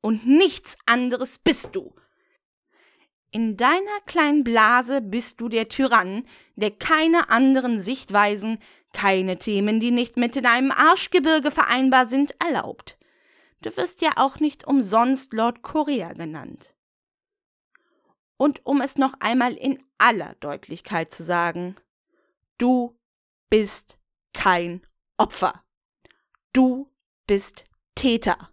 Und nichts anderes bist du. In deiner kleinen Blase bist du der Tyrann, der keine anderen Sichtweisen, keine Themen, die nicht mit deinem Arschgebirge vereinbar sind, erlaubt. Du wirst ja auch nicht umsonst Lord Korea genannt. Und um es noch einmal in aller Deutlichkeit zu sagen, du bist kein Opfer. Du bist Täter.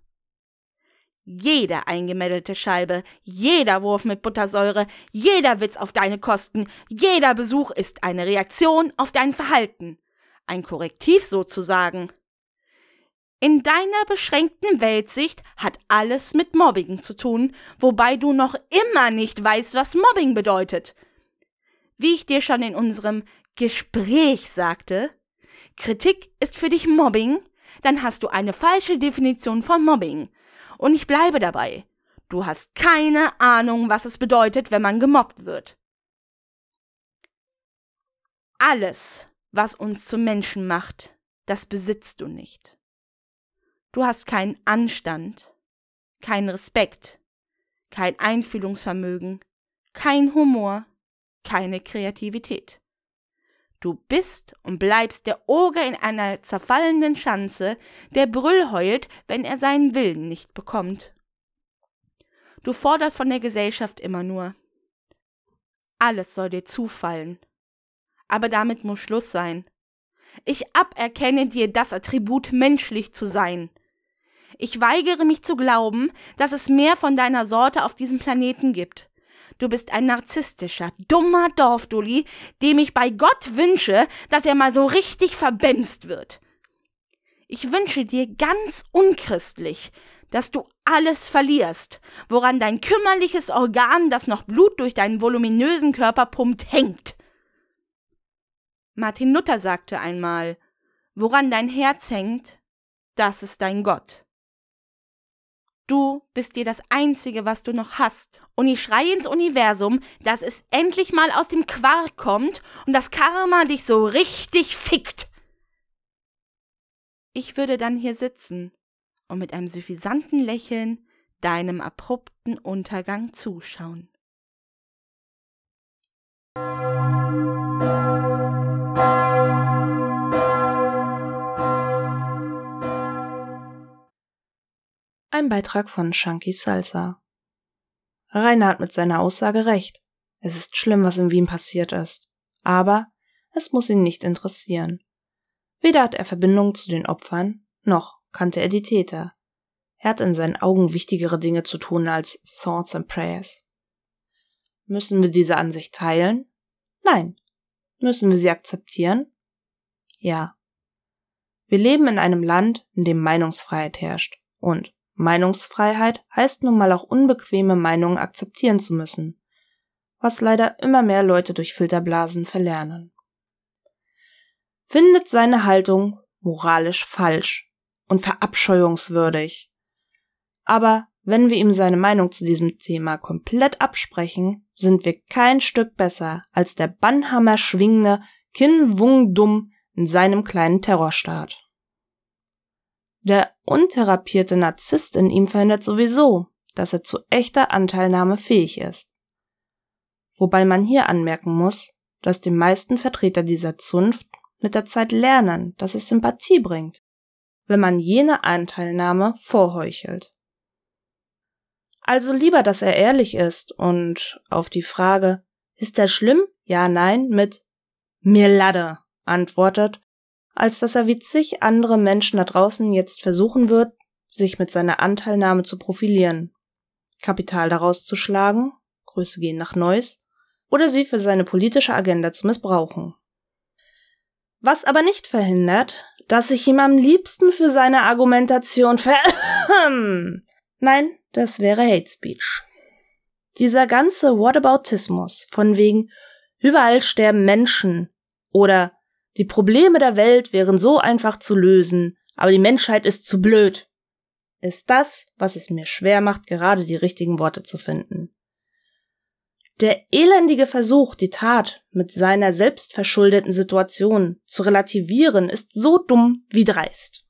Jede eingemeddelte Scheibe, jeder Wurf mit Buttersäure, jeder Witz auf deine Kosten, jeder Besuch ist eine Reaktion auf dein Verhalten. Ein Korrektiv sozusagen. In deiner beschränkten Weltsicht hat alles mit Mobbing zu tun, wobei du noch immer nicht weißt, was Mobbing bedeutet. Wie ich dir schon in unserem Gespräch sagte, Kritik ist für dich Mobbing, dann hast du eine falsche Definition von Mobbing. Und ich bleibe dabei. Du hast keine Ahnung, was es bedeutet, wenn man gemobbt wird. Alles, was uns zu Menschen macht, das besitzt du nicht. Du hast keinen Anstand, keinen Respekt, kein Einfühlungsvermögen, kein Humor, keine Kreativität. Du bist und bleibst der Oger in einer zerfallenden Schanze, der Brüll heult, wenn er seinen Willen nicht bekommt. Du forderst von der Gesellschaft immer nur. Alles soll dir zufallen. Aber damit muss Schluss sein. Ich aberkenne dir das Attribut menschlich zu sein. Ich weigere mich zu glauben, dass es mehr von deiner Sorte auf diesem Planeten gibt. Du bist ein narzisstischer, dummer Dorfdulli, dem ich bei Gott wünsche, dass er mal so richtig verbämst wird. Ich wünsche dir ganz unchristlich, dass du alles verlierst, woran dein kümmerliches Organ, das noch Blut durch deinen voluminösen Körper pumpt, hängt. Martin Luther sagte einmal, woran dein Herz hängt, das ist dein Gott. Du bist dir das Einzige, was du noch hast. Und ich schreie ins Universum, dass es endlich mal aus dem Quark kommt und das Karma dich so richtig fickt. Ich würde dann hier sitzen und mit einem suffisanten Lächeln deinem abrupten Untergang zuschauen. Ein Beitrag von Shanky Salsa. Rainer hat mit seiner Aussage recht. Es ist schlimm, was in Wien passiert ist. Aber es muss ihn nicht interessieren. Weder hat er Verbindung zu den Opfern, noch kannte er die Täter. Er hat in seinen Augen wichtigere Dinge zu tun als Thoughts and Prayers. Müssen wir diese Ansicht teilen? Nein. Müssen wir sie akzeptieren? Ja. Wir leben in einem Land, in dem Meinungsfreiheit herrscht. Und Meinungsfreiheit heißt nun mal auch unbequeme Meinungen akzeptieren zu müssen, was leider immer mehr Leute durch Filterblasen verlernen. Findet seine Haltung moralisch falsch und verabscheuungswürdig. Aber wenn wir ihm seine Meinung zu diesem Thema komplett absprechen, sind wir kein Stück besser als der Bannhammer schwingende Kin Wung Dum in seinem kleinen Terrorstaat. Der untherapierte Narzisst in ihm verhindert sowieso, dass er zu echter Anteilnahme fähig ist. Wobei man hier anmerken muss, dass die meisten Vertreter dieser Zunft mit der Zeit lernen, dass es Sympathie bringt, wenn man jene Anteilnahme vorheuchelt. Also lieber, dass er ehrlich ist und auf die Frage, ist er schlimm? Ja, nein, mit mir ladde antwortet, als dass er wie zig andere Menschen da draußen jetzt versuchen wird, sich mit seiner Anteilnahme zu profilieren, Kapital daraus zu schlagen, Grüße gehen nach Neuss, oder sie für seine politische Agenda zu missbrauchen. Was aber nicht verhindert, dass ich ihm am liebsten für seine Argumentation ver... Nein, das wäre Hate Speech. Dieser ganze Whataboutismus von wegen Überall sterben Menschen oder die Probleme der Welt wären so einfach zu lösen, aber die Menschheit ist zu blöd. Ist das, was es mir schwer macht, gerade die richtigen Worte zu finden. Der elendige Versuch, die Tat mit seiner selbstverschuldeten Situation zu relativieren, ist so dumm wie dreist.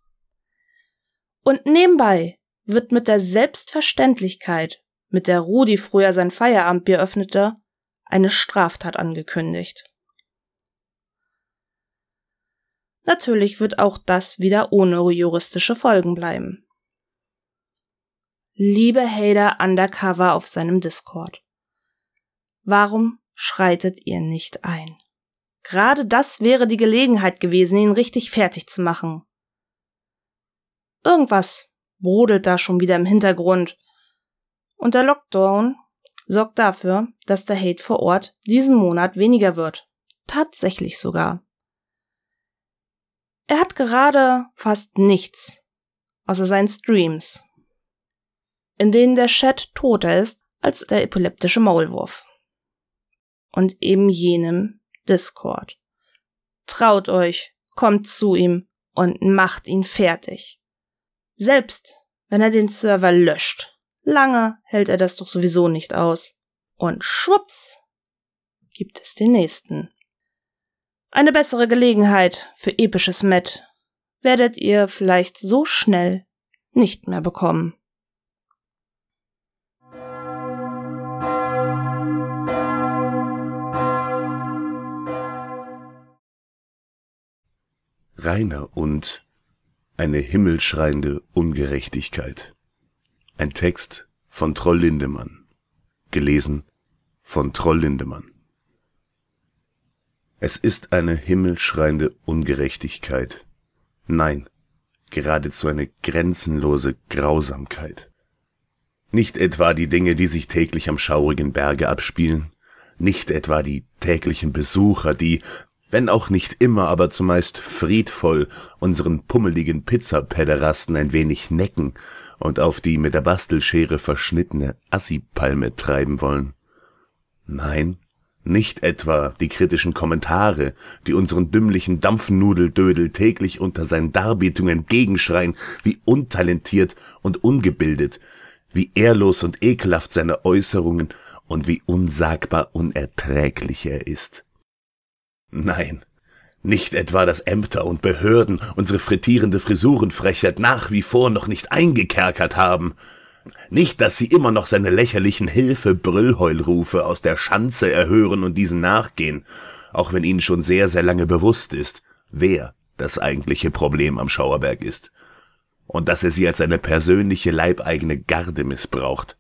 Und nebenbei wird mit der Selbstverständlichkeit, mit der Rudi früher sein Feierabendbier öffnete, eine Straftat angekündigt. Natürlich wird auch das wieder ohne juristische Folgen bleiben. Liebe Hader Undercover auf seinem Discord. Warum schreitet ihr nicht ein? Gerade das wäre die Gelegenheit gewesen, ihn richtig fertig zu machen. Irgendwas brodelt da schon wieder im Hintergrund. Und der Lockdown sorgt dafür, dass der Hate vor Ort diesen Monat weniger wird. Tatsächlich sogar. Er hat gerade fast nichts, außer seinen Streams, in denen der Chat toter ist als der epileptische Maulwurf und eben jenem Discord. Traut euch, kommt zu ihm und macht ihn fertig. Selbst wenn er den Server löscht, lange hält er das doch sowieso nicht aus. Und schwupps gibt es den nächsten. Eine bessere Gelegenheit für episches Met werdet ihr vielleicht so schnell nicht mehr bekommen. Rainer und eine himmelschreiende Ungerechtigkeit. Ein Text von Troll Lindemann. Gelesen von Troll Lindemann. Es ist eine himmelschreiende Ungerechtigkeit. Nein, geradezu eine grenzenlose Grausamkeit. Nicht etwa die Dinge, die sich täglich am schaurigen Berge abspielen, nicht etwa die täglichen Besucher, die, wenn auch nicht immer, aber zumeist friedvoll unseren pummeligen Pizzapederasten ein wenig necken und auf die mit der Bastelschere verschnittene Assipalme treiben wollen. Nein, nicht etwa die kritischen Kommentare, die unseren dümmlichen Dampfnudeldödel täglich unter seinen Darbietungen entgegenschreien, wie untalentiert und ungebildet, wie ehrlos und ekelhaft seine Äußerungen und wie unsagbar unerträglich er ist. Nein, nicht etwa, dass Ämter und Behörden unsere frittierende Frisurenfrechheit nach wie vor noch nicht eingekerkert haben. Nicht, dass sie immer noch seine lächerlichen Hilfe-Brüllheulrufe aus der Schanze erhören und diesen nachgehen, auch wenn ihnen schon sehr, sehr lange bewusst ist, wer das eigentliche Problem am Schauerberg ist. Und dass er sie als seine persönliche leibeigene Garde missbraucht.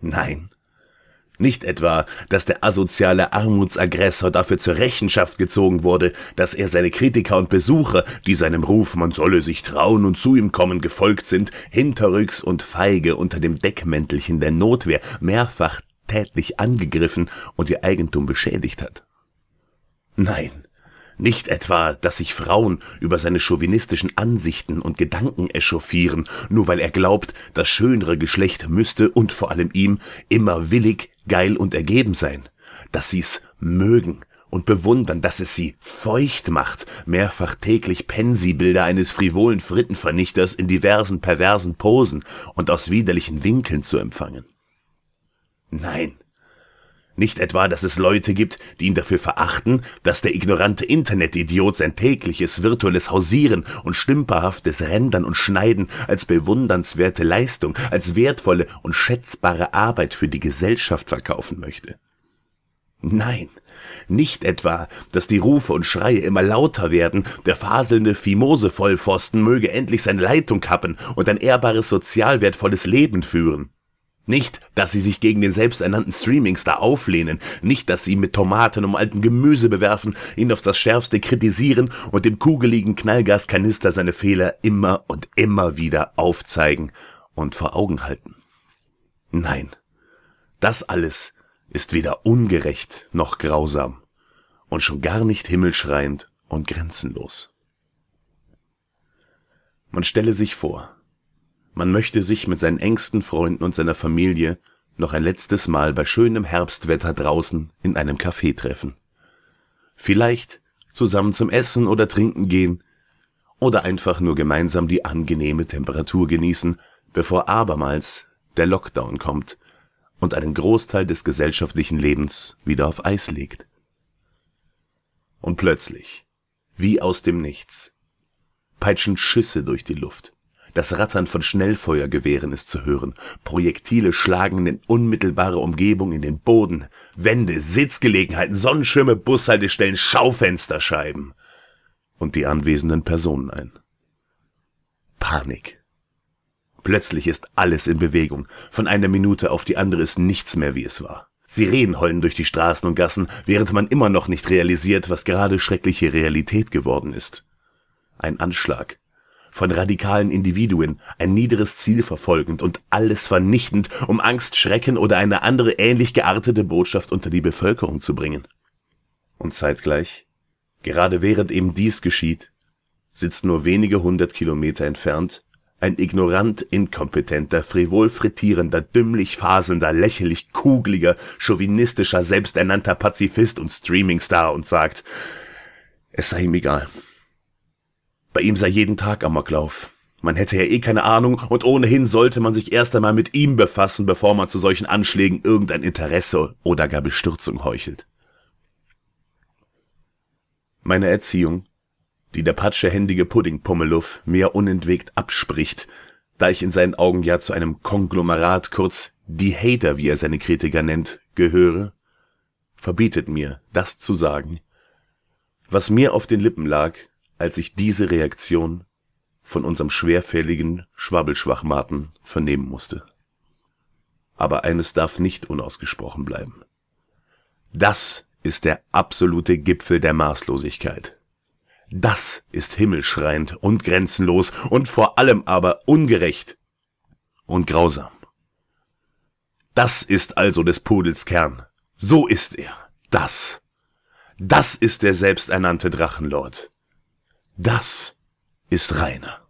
Nein, nicht etwa, dass der asoziale Armutsaggressor dafür zur Rechenschaft gezogen wurde, dass er seine Kritiker und Besucher, die seinem Ruf, man solle sich trauen und zu ihm kommen, gefolgt sind, hinterrücks und feige unter dem Deckmäntelchen der Notwehr mehrfach tätlich angegriffen und ihr Eigentum beschädigt hat. Nein, nicht etwa, dass sich Frauen über seine chauvinistischen Ansichten und Gedanken echauffieren, nur weil er glaubt, das schönere Geschlecht müsste und vor allem ihm immer willig, geil und ergeben sein. Dass sie's mögen und bewundern, dass es sie feucht macht, mehrfach täglich Pensibilder eines frivolen Frittenvernichters in diversen perversen Posen und aus widerlichen Winkeln zu empfangen. Nein, nicht etwa, dass es Leute gibt, die ihn dafür verachten, dass der ignorante Internetidiot sein tägliches virtuelles Hausieren und stümperhaftes Rendern und Schneiden als bewundernswerte Leistung, als wertvolle und schätzbare Arbeit für die Gesellschaft verkaufen möchte. Nein, nicht etwa, dass die Rufe und Schreie immer lauter werden, der faselnde Fimose-Vollpfosten möge endlich seine Leitung kappen und ein ehrbares, sozial wertvolles Leben führen. Nicht, dass sie sich gegen den selbsternannten Streamingstar auflehnen, nicht, dass sie mit Tomaten um alten Gemüse bewerfen, ihn auf das Schärfste kritisieren und dem kugeligen Knallgaskanister seine Fehler immer und immer wieder aufzeigen und vor Augen halten. Nein, das alles ist weder ungerecht noch grausam und schon gar nicht himmelschreiend und grenzenlos. Man stelle sich vor, man möchte sich mit seinen engsten Freunden und seiner Familie noch ein letztes Mal bei schönem Herbstwetter draußen in einem Café treffen. Vielleicht zusammen zum Essen oder Trinken gehen oder einfach nur gemeinsam die angenehme Temperatur genießen, bevor abermals der Lockdown kommt und einen Großteil des gesellschaftlichen Lebens wieder auf Eis legt. Und plötzlich, wie aus dem Nichts, peitschen Schüsse durch die Luft. Das Rattern von Schnellfeuergewehren ist zu hören. Projektile schlagen in unmittelbare Umgebung in den Boden. Wände, Sitzgelegenheiten, Sonnenschirme, Bushaltestellen, Schaufensterscheiben. Und die anwesenden Personen ein. Panik. Plötzlich ist alles in Bewegung. Von einer Minute auf die andere ist nichts mehr, wie es war. Sirenen heulen durch die Straßen und Gassen, während man immer noch nicht realisiert, was gerade schreckliche Realität geworden ist. Ein Anschlag. Von radikalen Individuen, ein niederes Ziel verfolgend und alles vernichtend, um Angst, Schrecken oder eine andere ähnlich geartete Botschaft unter die Bevölkerung zu bringen. Und zeitgleich, gerade während eben dies geschieht, sitzt nur wenige hundert Kilometer entfernt ein ignorant inkompetenter, frivol frittierender, dümmlich faselnder, lächerlich kugeliger, chauvinistischer, selbsternannter Pazifist und Streamingstar und sagt, es sei ihm egal. Bei ihm sei jeden Tag Amoklauf. Man hätte ja eh keine Ahnung und ohnehin sollte man sich erst einmal mit ihm befassen, bevor man zu solchen Anschlägen irgendein Interesse oder gar Bestürzung heuchelt. Meine Erziehung die der patschehändige Puddingpummeluff mir unentwegt abspricht, da ich in seinen Augen ja zu einem Konglomerat, kurz die Hater, wie er seine Kritiker nennt, gehöre, verbietet mir, das zu sagen, was mir auf den Lippen lag, als ich diese Reaktion von unserem schwerfälligen Schwabbelschwachmaten vernehmen musste. Aber eines darf nicht unausgesprochen bleiben. Das ist der absolute Gipfel der Maßlosigkeit. Das ist himmelschreiend und grenzenlos und vor allem aber ungerecht und grausam. Das ist also des Pudels Kern. So ist er. Das. Das ist der selbsternannte Drachenlord. Das ist Rainer.